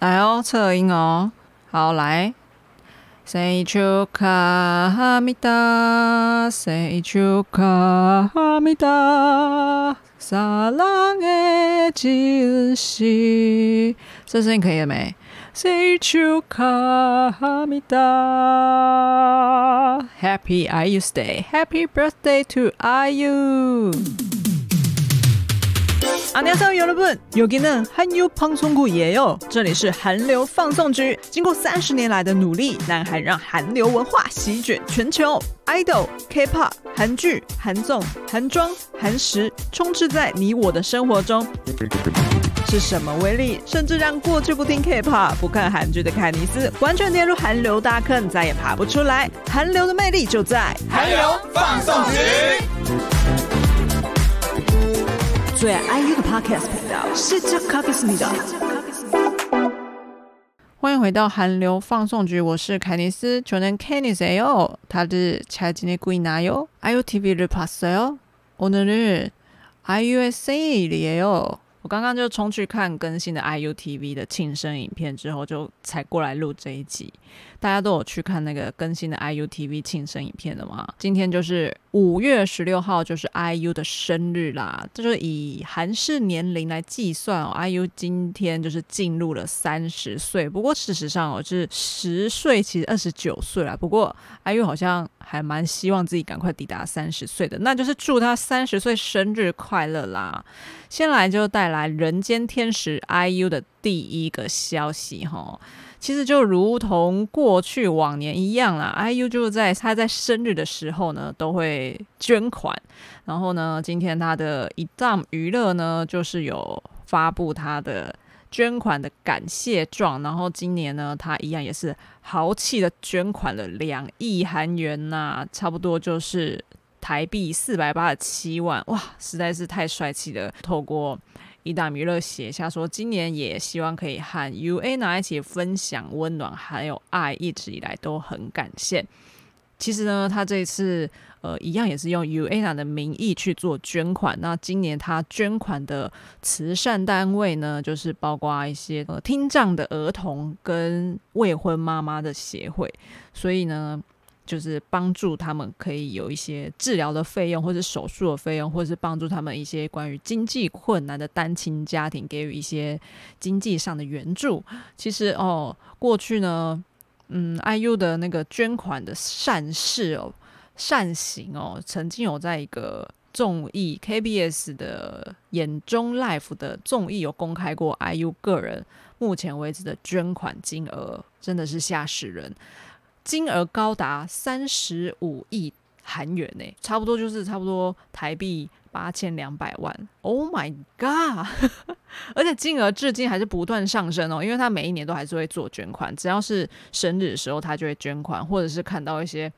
来哦，测音哦。好，来。生日축하합니다，生日축하합니다，사랑의 지은 씨，这声音可以了没？生日축하합니다，Happy IU's Day，Happy Birthday to IU。 안녕하세요，여러분，여기는 한유 방송국이에요。这里是韩流放送局。经过三十年来的努力，南韩让韩流文化席卷全球，idol、K-pop、韩剧、韩综、韩妆、韩食，充斥在你我的生活中。是什么威力，甚至让过去不听 K-pop、不看韩剧的凯尼斯，完全跌入韩流大坑，再也爬不出来？韩流的魅力就在韩流放送局。 最爱 IU 的 Podcast 频道是这 Coffee 欢迎回到韩流放送局，我是凯尼斯。저는凯尼斯哟，他的차진의구이나요 IU TV를 봤어요。 오늘은 IU의 생일이에요。 我刚刚就冲去看更新的 IU TV 的庆生影片之后，就才过来录这一集。大家都有去看那个更新的 IU TV 庆生影片的吗？今天就是五月十六号，就是 IU 的生日啦。这就以韩式年龄来计算哦，IU 今天就是进入了三十岁。不过事实上哦，是十岁，其实二十九岁啦。不过 IU 好像还蛮希望自己赶快抵达三十岁的，那就是祝他三十岁生日快乐啦。先来就带来人间天使 IU 的第一个消息哈。其实就如同过去往年一样啦，IU 就在他在生日的时候呢，都会捐款。然后呢，今天他的 EDAM 娱乐呢，就是有发布他的捐款的感谢状。然后今年呢，他一样也是豪气的捐款了两亿韩元呐、差不多就是台币四百八十七万。哇，实在是太帅气了！透过 EDAM 娱乐写下说，今年也希望可以和 UAENA 一起分享温暖还有爱，一直以来都很感谢。其实呢，他这一次呃一样也是用 UANA 的名义去做捐款。那今年他捐款的慈善单位呢，就是包括一些呃听障的儿童跟未婚妈妈的协会，所以呢。就是帮助他们可以有一些治疗的费用，或者手术的费用，或者是帮助他们一些关于经济困难的单亲家庭给予一些经济上的援助。其实哦，过去呢，嗯，IU 的那个捐款的善事哦，善行哦，曾经有在一个综艺 KBS 的眼中 Life 的综艺有公开过 IU 个人目前为止的捐款金额，真的是吓死人。金额高达三十五亿韩元呢，差不多就是差不多台币八千两百万。Oh my god！而且金额至今还是不断上升哦，因为他每一年都还是会做捐款，只要是生日的时候，他就会捐款，或者是看到一些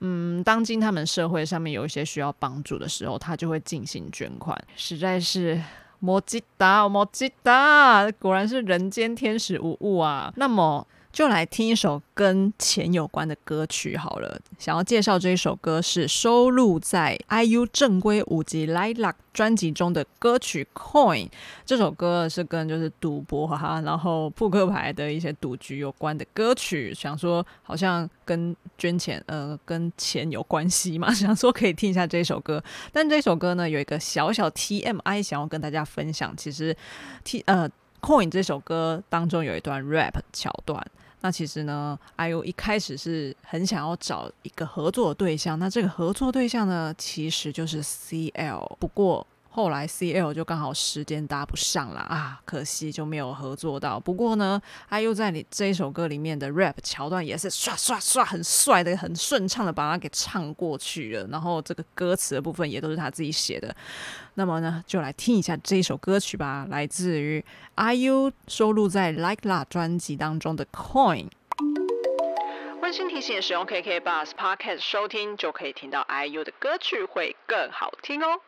嗯，当今他们社会上面有一些需要帮助的时候，他就会进行捐款，实在是摩吉达，摩吉达，果然是人间天使无误啊。那么。就来听一首跟钱有关的歌曲好了。想要介绍这一首歌是收录在 IU 正规五辑《Like Luck》专辑中的歌曲《Coin》。这首歌是跟就是赌博哈，然后扑克牌的一些赌局有关的歌曲。想说好像跟捐钱呃跟钱有关系嘛，想说可以听一下这首歌。但这首歌呢有一个小小 TMI 想要跟大家分享。其实 T 呃《Coin》这首歌当中有一段 rap 桥段。那其实呢，IO 一开始是很想要找一个合作对象，那这个合作对象呢，其实就是 CL。不过后来 CL 就刚好时间搭不上了啊，可惜就没有合作到。不过呢，IU 在你这一首歌里面的 rap 桥段也是刷刷刷很帅的、很顺畅的把它给唱过去了。然后这个歌词的部分也都是他自己写的。那么呢，就来听一下这一首歌曲吧，来自于 IU 收录在《Like La》专辑当中的《Coin》。温馨提醒：使用 KK Bus Podcast 收听，就可以听到 IU 的歌曲会更好听哦。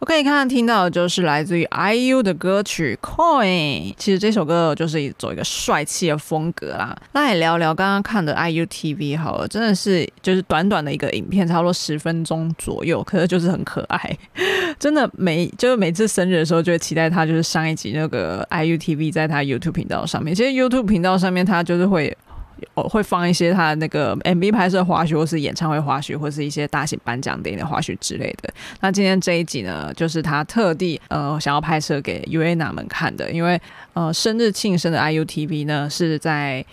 OK，刚刚听到的就是来自于 IU 的歌曲《Coin》。其实这首歌就是走一个帅气的风格啦。那也聊聊刚刚看的 IU TV 好了，真的是就是短短的一个影片，差不多十分钟左右，可是就是很可爱。真的每就是每次生日的时候，就会期待他就是上一集那个 IU TV 在他 YouTube 频道上面。其实 YouTube 频道上面他就是会。哦，会放一些他的那个 MV 拍摄花絮，或是演唱会花絮，或是一些大型颁奖典礼的花絮之类的。那今天这一集呢，就是他特地呃想要拍摄给 UANA 们看的，因为呃生日庆生的 IUTV 呢是在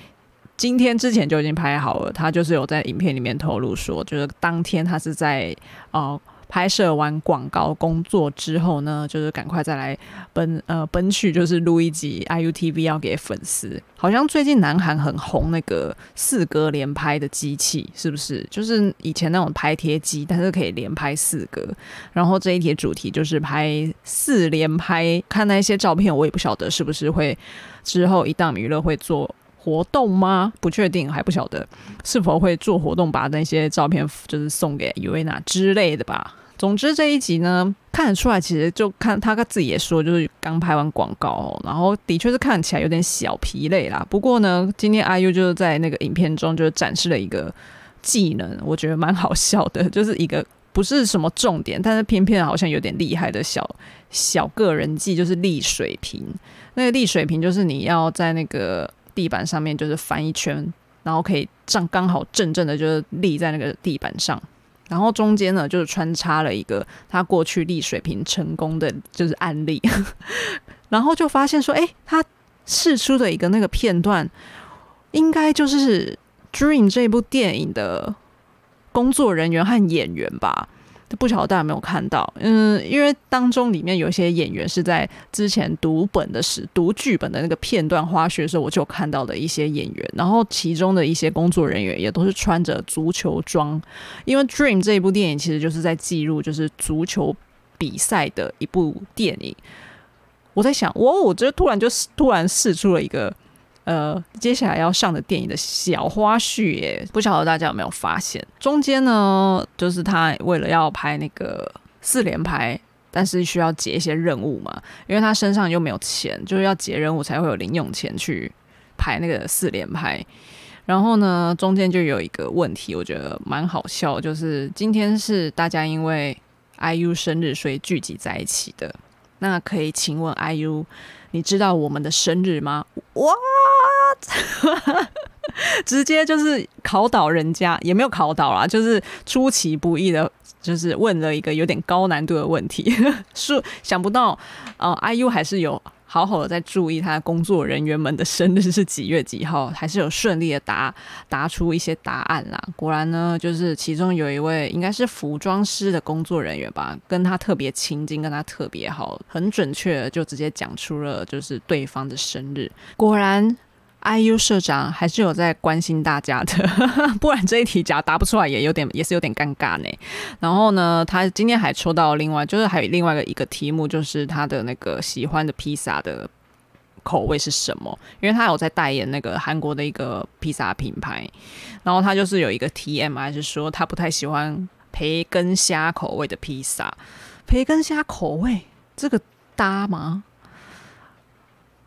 今天之前就已经拍好了，他就是有在影片里面透露说，就是当天他是在呃。拍摄完广告工作之后呢，就是赶快再来奔呃奔去，就是录一集 IUTV 要给粉丝。好像最近南韩很红那个四格连拍的机器，是不是？就是以前那种拍贴机，但是可以连拍四格。然后这一题主题就是拍四连拍，看那些照片，我也不晓得是不是会之后一档娱乐会做活动吗？不确定，还不晓得是否会做活动，把那些照片就是送给 UAENA 之类的吧。总之这一集呢，看得出来，其实就看他自己也说，就是刚拍完广告，然后的确是看起来有点小疲累啦。不过呢，今天 IU 就是在那个影片中就展示了一个技能，我觉得蛮好笑的，就是一个不是什么重点，但是偏偏好像有点厉害的小小个人技，就是立水平。那个立水平就是你要在那个。地板上面就是翻一圈，然后可以这样刚好正正的，就是立在那个地板上，然后中间呢就是穿插了一个他过去立水平成功的就是案例，然后就发现说，哎，他试出的一个那个片段，应该就是《Dream》这部电影的工作人员和演员吧。不晓得大家有没有看到？嗯，因为当中里面有一些演员是在之前读本的时读剧本的那个片段花絮的时候，我就看到的一些演员，然后其中的一些工作人员也都是穿着足球装，因为《Dream》这一部电影其实就是在记录就是足球比赛的一部电影。我在想，哇，我这突然就突然试出了一个。呃，接下来要上的电影的小花絮耶，不晓得大家有没有发现？中间呢，就是他为了要拍那个四连拍，但是需要接一些任务嘛，因为他身上又没有钱，就是要接任务才会有零用钱去拍那个四连拍。然后呢，中间就有一个问题，我觉得蛮好笑，就是今天是大家因为 IU 生日所以聚集在一起的。那可以请问 IU，你知道我们的生日吗？What？直接就是考倒人家，也没有考倒啦，就是出其不意的，就是问了一个有点高难度的问题，是想不到，呃，IU 还是有。好好的在注意他的工作人员们的生日是几月几号，还是有顺利的答答出一些答案啦。果然呢，就是其中有一位应该是服装师的工作人员吧，跟他特别亲近，跟他特别好，很准确的就直接讲出了就是对方的生日。果然。IU 社长还是有在关心大家的，不然这一题假答不出来也有点也是有点尴尬呢。然后呢，他今天还抽到另外就是还有另外的一个题目，就是他的那个喜欢的披萨的口味是什么？因为他有在代言那个韩国的一个披萨品牌，然后他就是有一个 TMI 是说他不太喜欢培根虾口味的披萨。培根虾口味这个搭吗？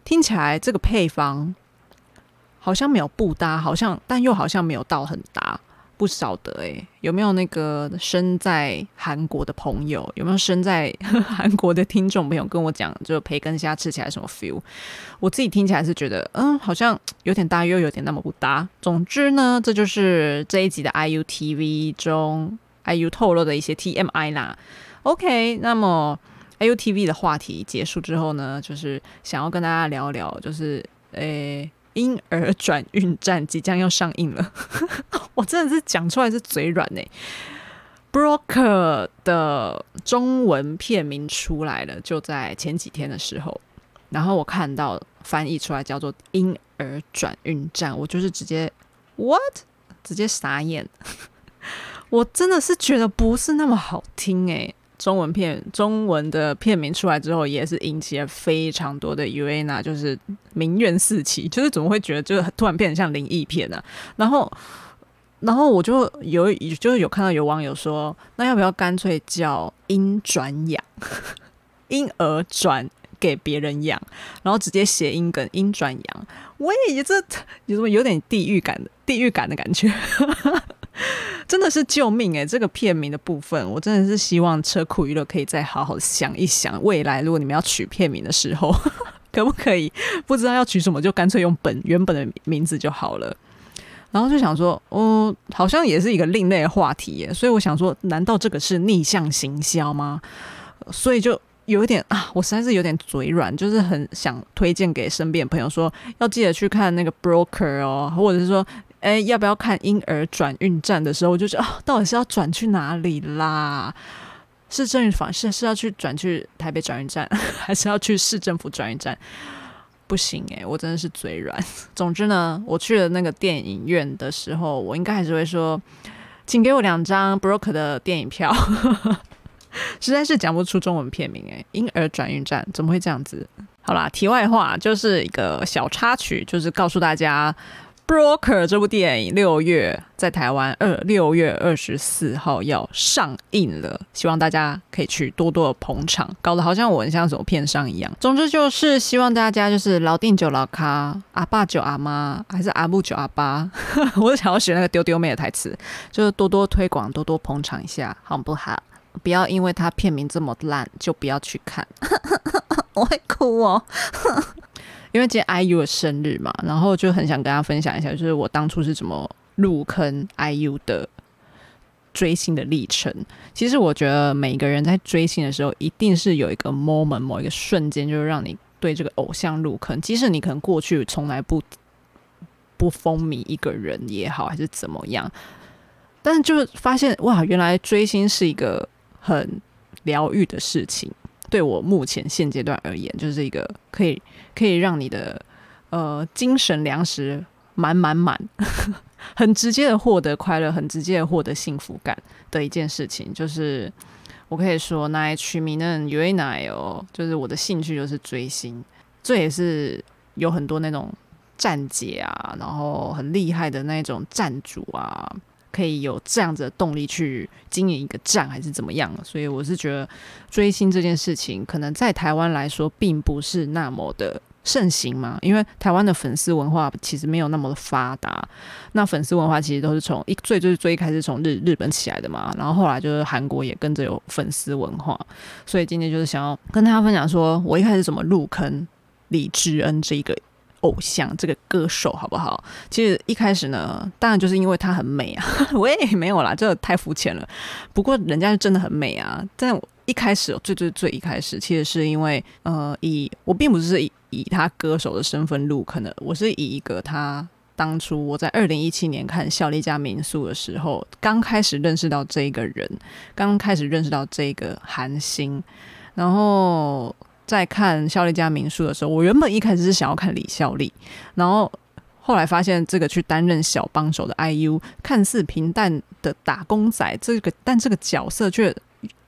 听起来这个配方。好像没有不搭，好像但又好像没有到很搭，不晓得诶、有没有那个身在韩国的朋友，有没有身在韩国的听众朋友跟我讲，就培根虾吃起来什么 feel？我自己听起来是觉得，嗯，好像有点搭，又有点那么不搭。总之呢，这就是这一集的 IU TV 中 IU 透露的一些 TMI 啦。OK，那么 IU TV 的话题结束之后呢，就是想要跟大家聊聊，就是诶。婴儿转运站即将要上映了，我真的是讲出来是嘴软呢。Broker 的中文片名出来了，就在前几天的时候，然后我看到翻译出来叫做“婴儿转运站”，我就是直接 What？直接傻眼，我真的是觉得不是那么好听诶。中文片中文的片名出来之后，也是引起了非常多的 Uana，就是民怨四起，就是怎么会觉得就是突然变得像灵异片呢、然后然后我就有就是有看到有网友说，那要不要干脆叫婴转养，婴儿转给别人养，然后直接谐音梗婴转养？喂，这有什么有点地狱感地狱感的感觉？真的是救命哎、这个片名的部分，我真的是希望车库娱乐可以再好好想一想，未来如果你们要取片名的时候，可不可以不知道要取什么，就干脆用本原本的名字就好了。然后就想说，哦，好像也是一个另类的话题耶，所以我想说，难道这个是逆向行销吗？所以就有一点啊，我实在是有点嘴软，就是很想推荐给身边朋友说，要记得去看那个 broker 哦，或者是说，哎，要不要看婴儿转运站的时候，我就觉得啊，到底是要转去哪里啦？是政府是是要去转去台北转运站，还是要去市政府转运站？不行诶、我真的是嘴软。总之呢，我去了那个电影院的时候，我应该还是会说，请给我两张 Broke 的电影票。实在是讲不出中文片名诶，婴儿转运站怎么会这样子？好啦，题外话就是一个小插曲，就是告诉大家。Broker 这部电影六月在台湾二六月二十四号要上映了，希望大家可以去多多的捧场，搞得好像我很像什么片商一样。总之就是希望大家就是老定酒老咖，阿爸酒阿妈，还是阿木酒阿爸，我想要学那个丢丢妹的台词，就是多多推广，多多捧场一下，好不好？不要因为他片名这么烂就不要去看，我会哭哦。因为今天 IU 的生日嘛，然后就很想跟大家分享一下，就是我当初是怎么入坑 IU 的追星的历程。其实我觉得每个人在追星的时候，一定是有一个 moment，某一个瞬间，就是让你对这个偶像入坑。即使你可能过去从来不不风靡一个人也好，还是怎么样，但是就是发现哇，原来追星是一个很疗愈的事情。对我目前现阶段而言，就是一个可以可以让你的呃精神粮食满满满，很直接的获得快乐，很直接的获得幸福感的一件事情。就是我可以说，那取名呢，有一奶哦，就是我的兴趣就是追星，这也是有很多那种站姐啊，然后很厉害的那种站主啊。可以有这样子的动力去经营一个站，还是怎么样？所以我是觉得追星这件事情，可能在台湾来说并不是那么的盛行嘛，因为台湾的粉丝文化其实没有那么的发达。那粉丝文化其实都是从一最最最开始从日日本起来的嘛，然后后来就是韩国也跟着有粉丝文化。所以今天就是想要跟大家分享，说我一开始怎么入坑李智恩这个。偶像这个歌手好不好？其实一开始呢，当然就是因为她很美啊。我也没有啦，这太肤浅了。不过人家是真的很美啊。但一开始，最最最一开始，其实是因为呃，以我并不是以以他歌手的身份入坑的，我是以一个他当初我在二零一七年看《孝利家民宿》的时候，刚开始认识到这个人，刚开始认识到这个韩星，然后。在看孝利家民宿的时候，我原本一开始是想要看李孝利，然后后来发现这个去担任小帮手的 IU，看似平淡的打工仔，这个但这个角色却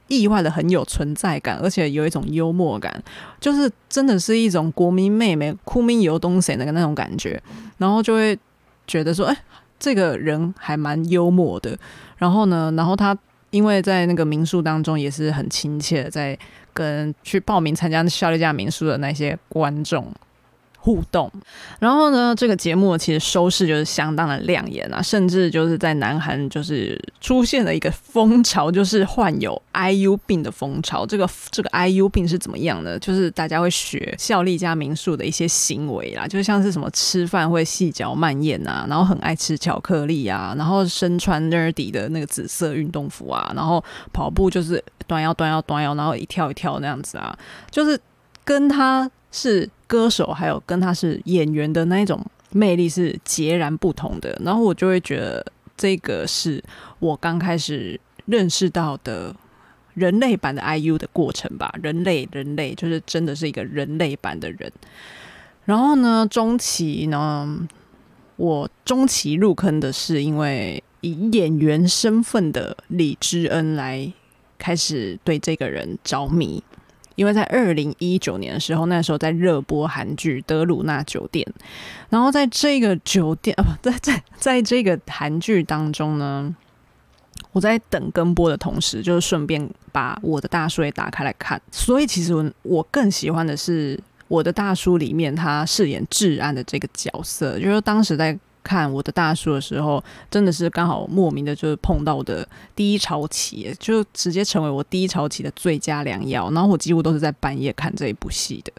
意外的很有存在感，而且有一种幽默感，就是真的是一种国民妹妹哭民游东西那个那种感觉，然后就会觉得说，哎，这个人还蛮幽默的。然后呢，然后他因为在那个民宿当中也是很亲切在。跟去报名参加效率家民宿的那些观众。互动，然后呢，这个节目其实收视就是相当的亮眼啊，甚至就是在南韩就是出现了一个风潮，就是患有 IU 病的风潮。这个这个 IU 病是怎么样呢？就是大家会学孝利家民宿的一些行为啦，就像是什么吃饭会细嚼慢咽啊，然后很爱吃巧克力啊，然后身穿 nerdy 的那个紫色运动服啊，然后跑步就是端腰端腰端腰，然后一跳一跳那样子啊，就是跟他是。歌手还有跟他是演员的那一种魅力是截然不同的，然后我就会觉得这个是我刚开始认识到的人类版的 IU 的过程吧。人类，人类就是真的是一个人类版的人。然后呢，中期呢，我中期入坑的是因为以演员身份的李知恩来开始对这个人着迷。因为在二零一九年的时候，那时候在热播韩剧《德鲁纳酒店》，然后在这个酒店啊，不 在在在这个韩剧当中呢，我在等更播的同时，就是顺便把我的大叔也打开来看。所以其实我我更喜欢的是我的大叔里面他饰演治安的这个角色，就是当时在。看我的大叔的时候，真的是刚好莫名的，就是碰到我的低潮期，就直接成为我低潮期的最佳良药。然后我几乎都是在半夜看这一部戏的。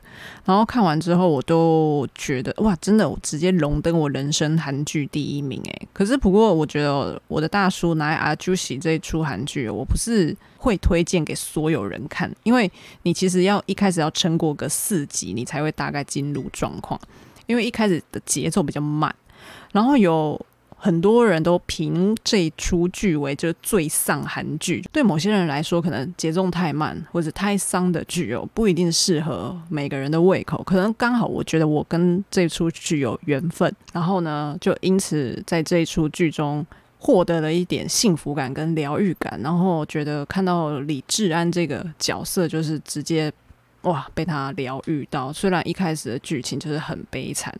然后看完之后，我都觉得哇，真的，我直接荣登我人生韩剧第一名诶。可是不过，我觉得我的大叔拿阿朱喜这一出韩剧，我不是会推荐给所有人看，因为你其实要一开始要撑过个四集，你才会大概进入状况，因为一开始的节奏比较慢。然后有很多人都评这出剧为就是最丧韩剧，对某些人来说，可能节奏太慢或者太丧的剧哦，不一定适合每个人的胃口。可能刚好我觉得我跟这出剧有缘分，然后呢，就因此在这一出剧中获得了一点幸福感跟疗愈感。然后觉得看到李治安这个角色，就是直接哇被他疗愈到。虽然一开始的剧情就是很悲惨。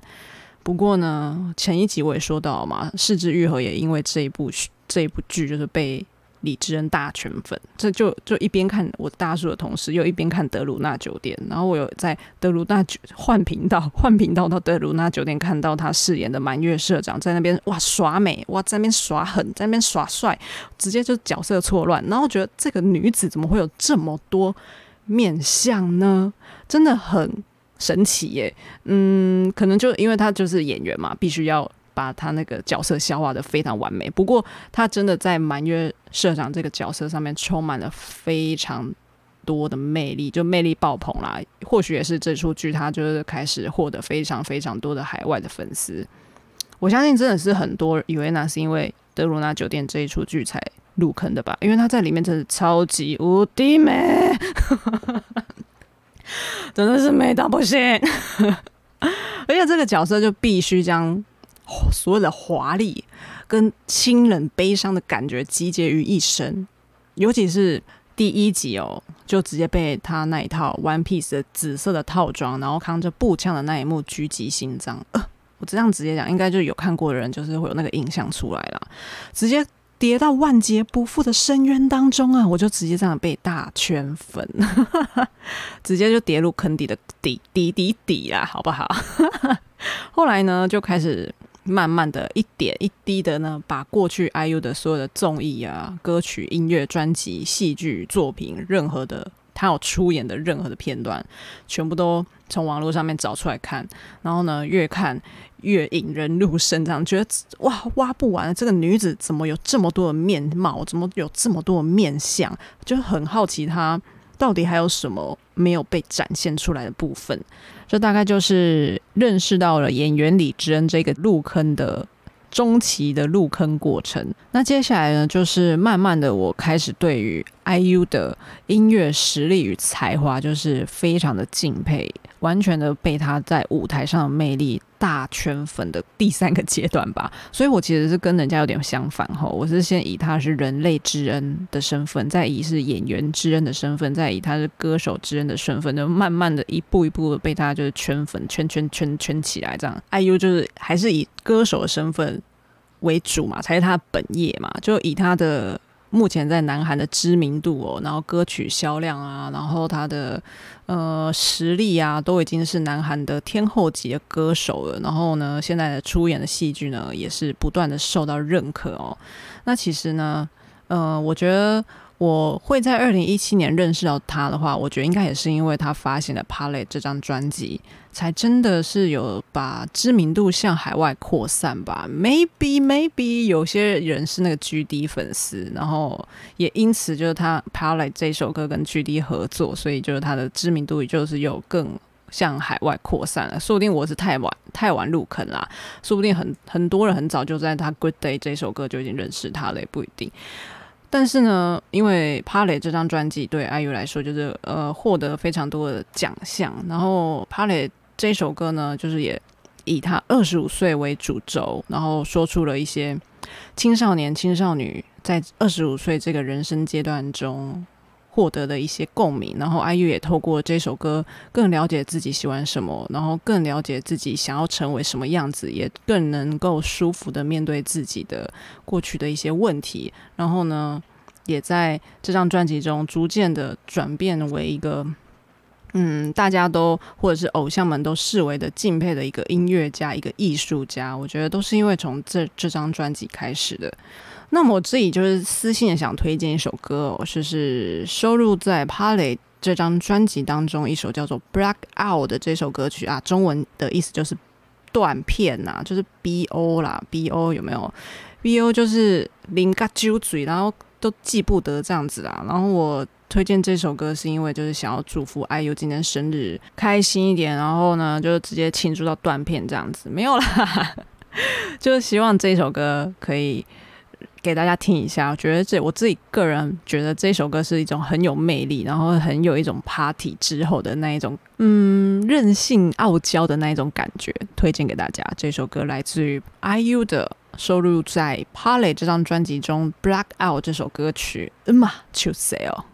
不过呢，前一集我也说到嘛，是枝裕和也因为这一部这一部剧，就是被李智恩大圈粉。这就就一边看我大叔的同时，又一边看德鲁纳酒店。然后我有在德鲁纳换频道，换频道到德鲁纳酒店，看到他饰演的满月社长在那边哇耍美，哇在那边耍狠，在那边耍帅，直接就角色错乱。然后觉得这个女子怎么会有这么多面相呢？真的很。神奇耶，嗯，可能就因为他就是演员嘛，必须要把他那个角色消化得非常完美。不过他真的在满月社长这个角色上面充满了非常多的魅力，就魅力爆棚啦。或许也是这出剧他就是开始获得非常非常多的海外的粉丝。我相信真的是很多以为那是因为德鲁纳酒店这一出剧才入坑的吧，因为他在里面真的超级无敌美。真的是美到不行，而且这个角色就必须将所有的华丽跟清冷悲伤的感觉集结于一身，尤其是第一集哦，就直接被他那一套 One Piece 的紫色的套装，然后扛着步枪的那一幕狙击心脏。呃，我这样直接讲，应该就有看过的人，就是会有那个印象出来了，直接。跌到万劫不复的深渊当中啊！我就直接这样被大圈粉，直接就跌入坑底的底底底底啦，好不好？后来呢，就开始慢慢的一点一滴的呢，把过去 IU 的所有的综艺啊、歌曲、音乐、专辑、戏剧作品，任何的他有出演的任何的片段，全部都从网络上面找出来看，然后呢，越看。越引人入胜，这样觉得哇，挖不完。这个女子怎么有这么多的面貌？怎么有这么多的面相？就很好奇她到底还有什么没有被展现出来的部分。这大概就是认识到了演员李智恩这个入坑的中期的入坑过程。那接下来呢，就是慢慢的，我开始对于 IU 的音乐实力与才华，就是非常的敬佩。完全的被他在舞台上的魅力大圈粉的第三个阶段吧，所以我其实是跟人家有点相反哈，我是先以他是人类之恩的身份，再以是演员之恩的身份，再以他是歌手之恩的身份，就慢慢的一步一步的被他就是圈粉圈圈圈圈起来，这样。IU 就是还是以歌手的身份为主嘛，才是他本业嘛，就以他的。目前在南韩的知名度哦，然后歌曲销量啊，然后他的呃实力啊，都已经是南韩的天后级的歌手了。然后呢，现在的出演的戏剧呢，也是不断的受到认可哦。那其实呢，呃，我觉得。我会在二零一七年认识到他的话，我觉得应该也是因为他发行了《Palette》这张专辑，才真的是有把知名度向海外扩散吧。Maybe Maybe 有些人是那个 GD 粉丝，然后也因此就是他《Palette》这首歌跟 GD 合作，所以就是他的知名度就是有更向海外扩散了。说不定我是太晚太晚入坑啦，说不定很很多人很早就在他《Good Day》这首歌就已经认识他了，也不一定。但是呢，因为《帕雷》这张专辑对 IU 来说就是呃获得非常多的奖项，然后《帕雷》这首歌呢，就是也以他二十五岁为主轴，然后说出了一些青少年、青少女在二十五岁这个人生阶段中获得的一些共鸣，然后 IU 也透过这首歌更了解自己喜欢什么，然后更了解自己想要成为什么样子，也更能够舒服的面对自己的过去的一些问题，然后呢，也在这张专辑中逐渐的转变为一个，嗯，大家都或者是偶像们都视为的敬佩的一个音乐家，一个艺术家，我觉得都是因为从这这张专辑开始的。那么我自己就是私信想推荐一首歌，哦，就是收录在《p a l e》这张专辑当中一首叫做《Black Out》的这首歌曲啊，中文的意思就是断片呐，就是 B O 啦，B O 有没有？B O 就是零嘎揪嘴，然后都记不得这样子啦。然后我推荐这首歌是因为就是想要祝福 IU 今天生日开心一点，然后呢就直接庆祝到断片这样子，没有啦，就是希望这首歌可以。给大家听一下，我觉得这我自己个人觉得这首歌是一种很有魅力，然后很有一种 party 之后的那一种，嗯，任性傲娇的那一种感觉，推荐给大家。这首歌来自于 IU 的，收录在《p a l e》这张专辑中，《Black Out》这首歌曲，嗯嘛，，to say 哦。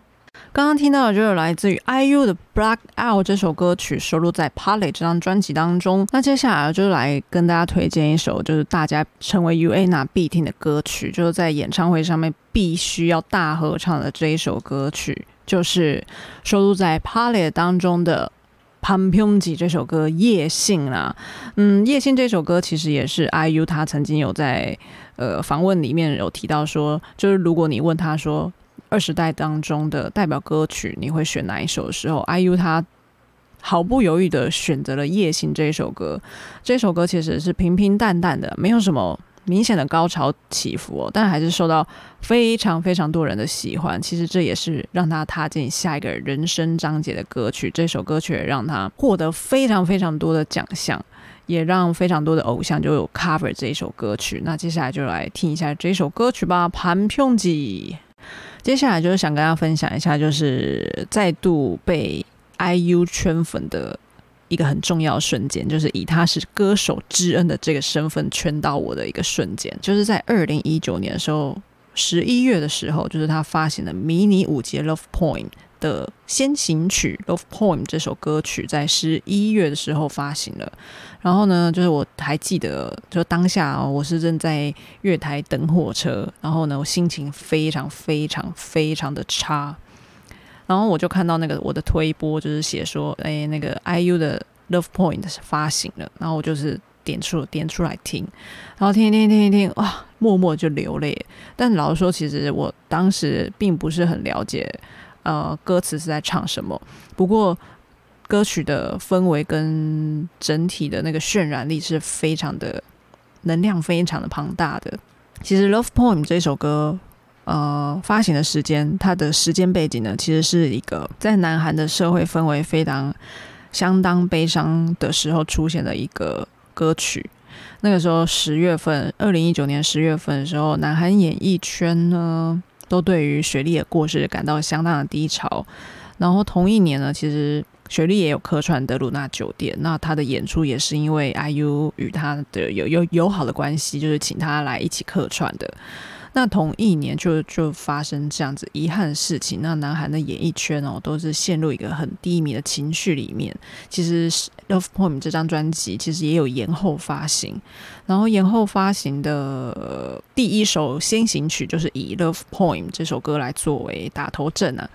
刚刚听到的就是来自于 IU 的《Black Out》这首歌曲，收录在《p a l e t》这张专辑当中。那接下来就是来跟大家推荐一首，就是大家成为 UAENA 必听的歌曲，就是在演唱会上面必须要大合唱的这一首歌曲，就是收录在《p a l e t》当中的《Pumpumji》这首歌《夜信》啦。嗯，《夜信》这首歌其实也是 IU 他曾经有在呃访问里面有提到说，就是如果你问他说。二十代当中的代表歌曲，你会选哪一首的时候，IU 他毫不犹豫的选择了《夜行》这一首歌。这首歌其实是平平淡淡的，没有什么明显的高潮起伏哦，但还是受到非常非常多人的喜欢。其实这也是让他踏进下一个人生章节的歌曲。这首歌曲也让他获得非常非常多的奖项，也让非常多的偶像就有 cover 这一首歌曲。那接下来就来听一下这首歌曲吧，《盘平吉》。接下来就是想跟大家分享一下，就是再度被 IU 圈粉的一个很重要瞬间，就是以他是歌手之恩的这个身份圈到我的一个瞬间，就是在二零一九年的时候，十一月的时候，就是他发行的迷你五辑 Love Point。的先行曲《Love Poem》这首歌曲在十一月的时候发行了，然后呢，就是我还记得，就当下哦，我是正在月台等火车，然后呢，我心情非常非常非常的差，然后我就看到那个我的推播就是写说，哎，那个 IU 的《Love Point》发行了，然后我就是点出点出来听，然后听听听听听，哇，默默就流泪。但老实说，其实我当时并不是很了解。呃，歌词是在唱什么？不过歌曲的氛围跟整体的那个渲染力是非常的能量，非常的庞大的。其实《Love Poem》这首歌，呃，发行的时间，它的时间背景呢，其实是一个在南韩的社会氛围非常相当悲伤的时候出现的一个歌曲。那个时候十月份，二零一九年十月份的时候，南韩演艺圈呢。都对于雪莉的过世感到相当的低潮，然后同一年呢，其实雪莉也有客串德鲁纳酒店，那她的演出也是因为 IU 与她的有有友好的关系，就是请她来一起客串的。那同一年就就发生这样子遗憾的事情，那南韩的演艺圈哦都是陷入一个很低迷的情绪里面。其实《Love Poem》这张专辑其实也有延后发行，然后延后发行的第一首先行曲就是以《Love Poem》这首歌来作为打头阵啊。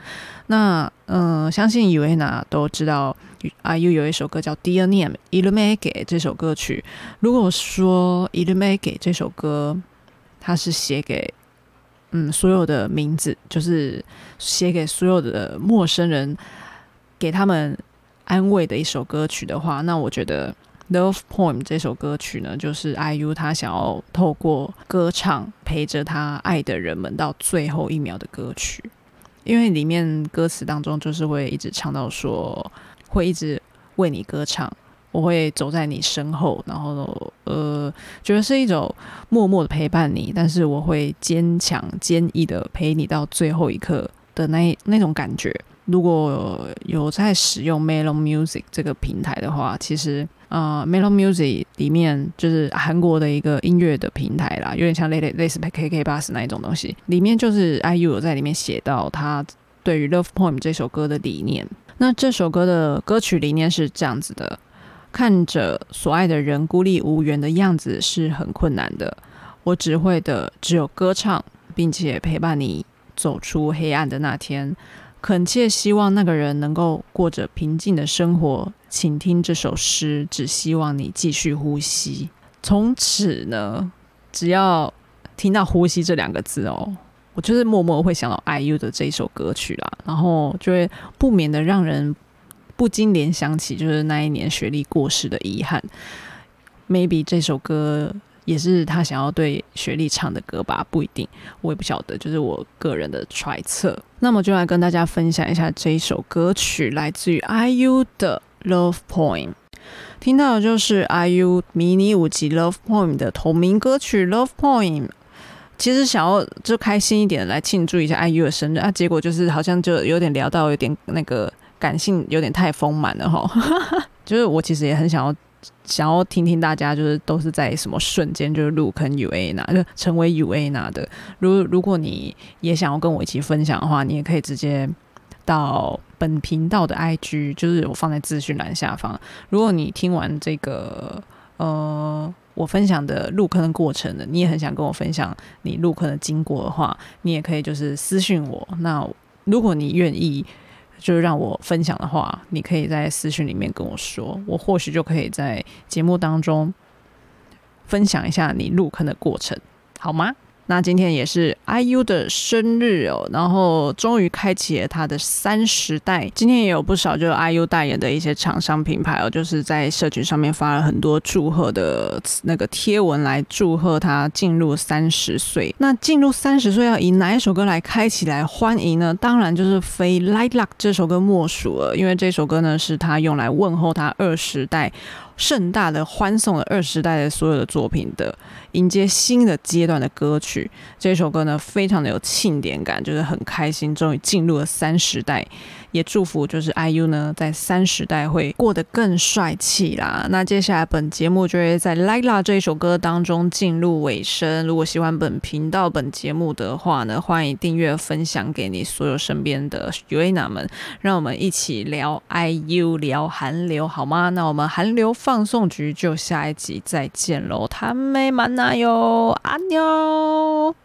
那嗯、相信 UAENA 都知道，IU 有一首歌叫《Dear Name》，ilmeeke 这首歌曲。如果说 ilmeeke 这首歌，他是写给嗯所有的名字，就是写给所有的陌生人，给他们安慰的一首歌曲的话，那我觉得《Love Poem》这首歌曲呢，就是 IU 他想要透过歌唱陪着他爱的人们到最后一秒的歌曲，因为里面歌词当中就是会一直唱到说，会一直为你歌唱。我会走在你身后，然后呃，觉得是一种默默的陪伴你，但是我会坚强坚毅的陪你到最后一刻的那那种感觉。如果有在使用 Melon Music 这个平台的话，其实呃，Melon Music 里面就是韩国的一个音乐的平台啦，有点像类类类似 K K Bus 那一种东西。里面就是 IU 有在里面写到他对于《Love Poem》这首歌的理念。那这首歌的歌曲理念是这样子的：看着所爱的人孤立无援的样子是很困难的，我只会的只有歌唱，并且陪伴你走出黑暗的那天。恳切希望那个人能够过着平静的生活，请听这首诗，只希望你继续呼吸。从此呢，只要听到“呼吸”这两个字哦，我就是默默会想到 IU 的这一首歌曲啦，然后就会不免的让人不禁联想起，就是那一年雪莉过世的遗憾。Maybe 这首歌。也是他想要对雪莉唱的歌吧，不一定，我也不晓得，就是我个人的揣测。那么就来跟大家分享一下这一首歌曲，来自于 IU 的《Love Poem》。听到的就是 IU 迷你五辑《Love Poem》的同名歌曲《Love Poem》。其实想要就开心一点来庆祝一下 IU 的生日啊，结果就是好像就有点聊到有点那个感性，有点太丰满了哈。就是我其实也很想要。想要听听大家就是都是在什么瞬间就是入坑 U A 呢就成为 U A 呢的。如如果你也想要跟我一起分享的话，你也可以直接到本频道的 IG，就是我放在资讯栏下方。如果你听完这个呃我分享的入坑的过程的，你也很想跟我分享你入坑的经过的话，你也可以就是私讯我。那如果你愿意。就是让我分享的话，你可以在私讯里面跟我说，我或许就可以在节目当中分享一下你入坑的过程，好吗？那今天也是 IU 的生日哦，然后终于开启了他的三十代。今天也有不少就是 IU 代言的一些厂商品牌哦，就是在社群上面发了很多祝贺的那个贴文来祝贺他进入三十岁。那进入三十岁要以哪一首歌来开启来欢迎呢？当然就是非《Light Luck》这首歌莫属了，因为这首歌呢是他用来问候他二十代。盛大的欢送了二十代的所有的作品的迎接新的阶段的歌曲，这首歌呢非常的有庆典感，就是很开心，终于进入了三十代。也祝福就是 IU 呢在三十代会过得更帅气啦。那接下来本节目就会在 l i l a 这一首歌当中进入尾声。如果喜欢本频道本节目的话呢，欢迎订阅分享给你所有身边的 UNA 们，让我们一起聊 IU 聊韩流好吗？那我们韩流放送局就下一集再见喽，他妹满娜哟，阿妞。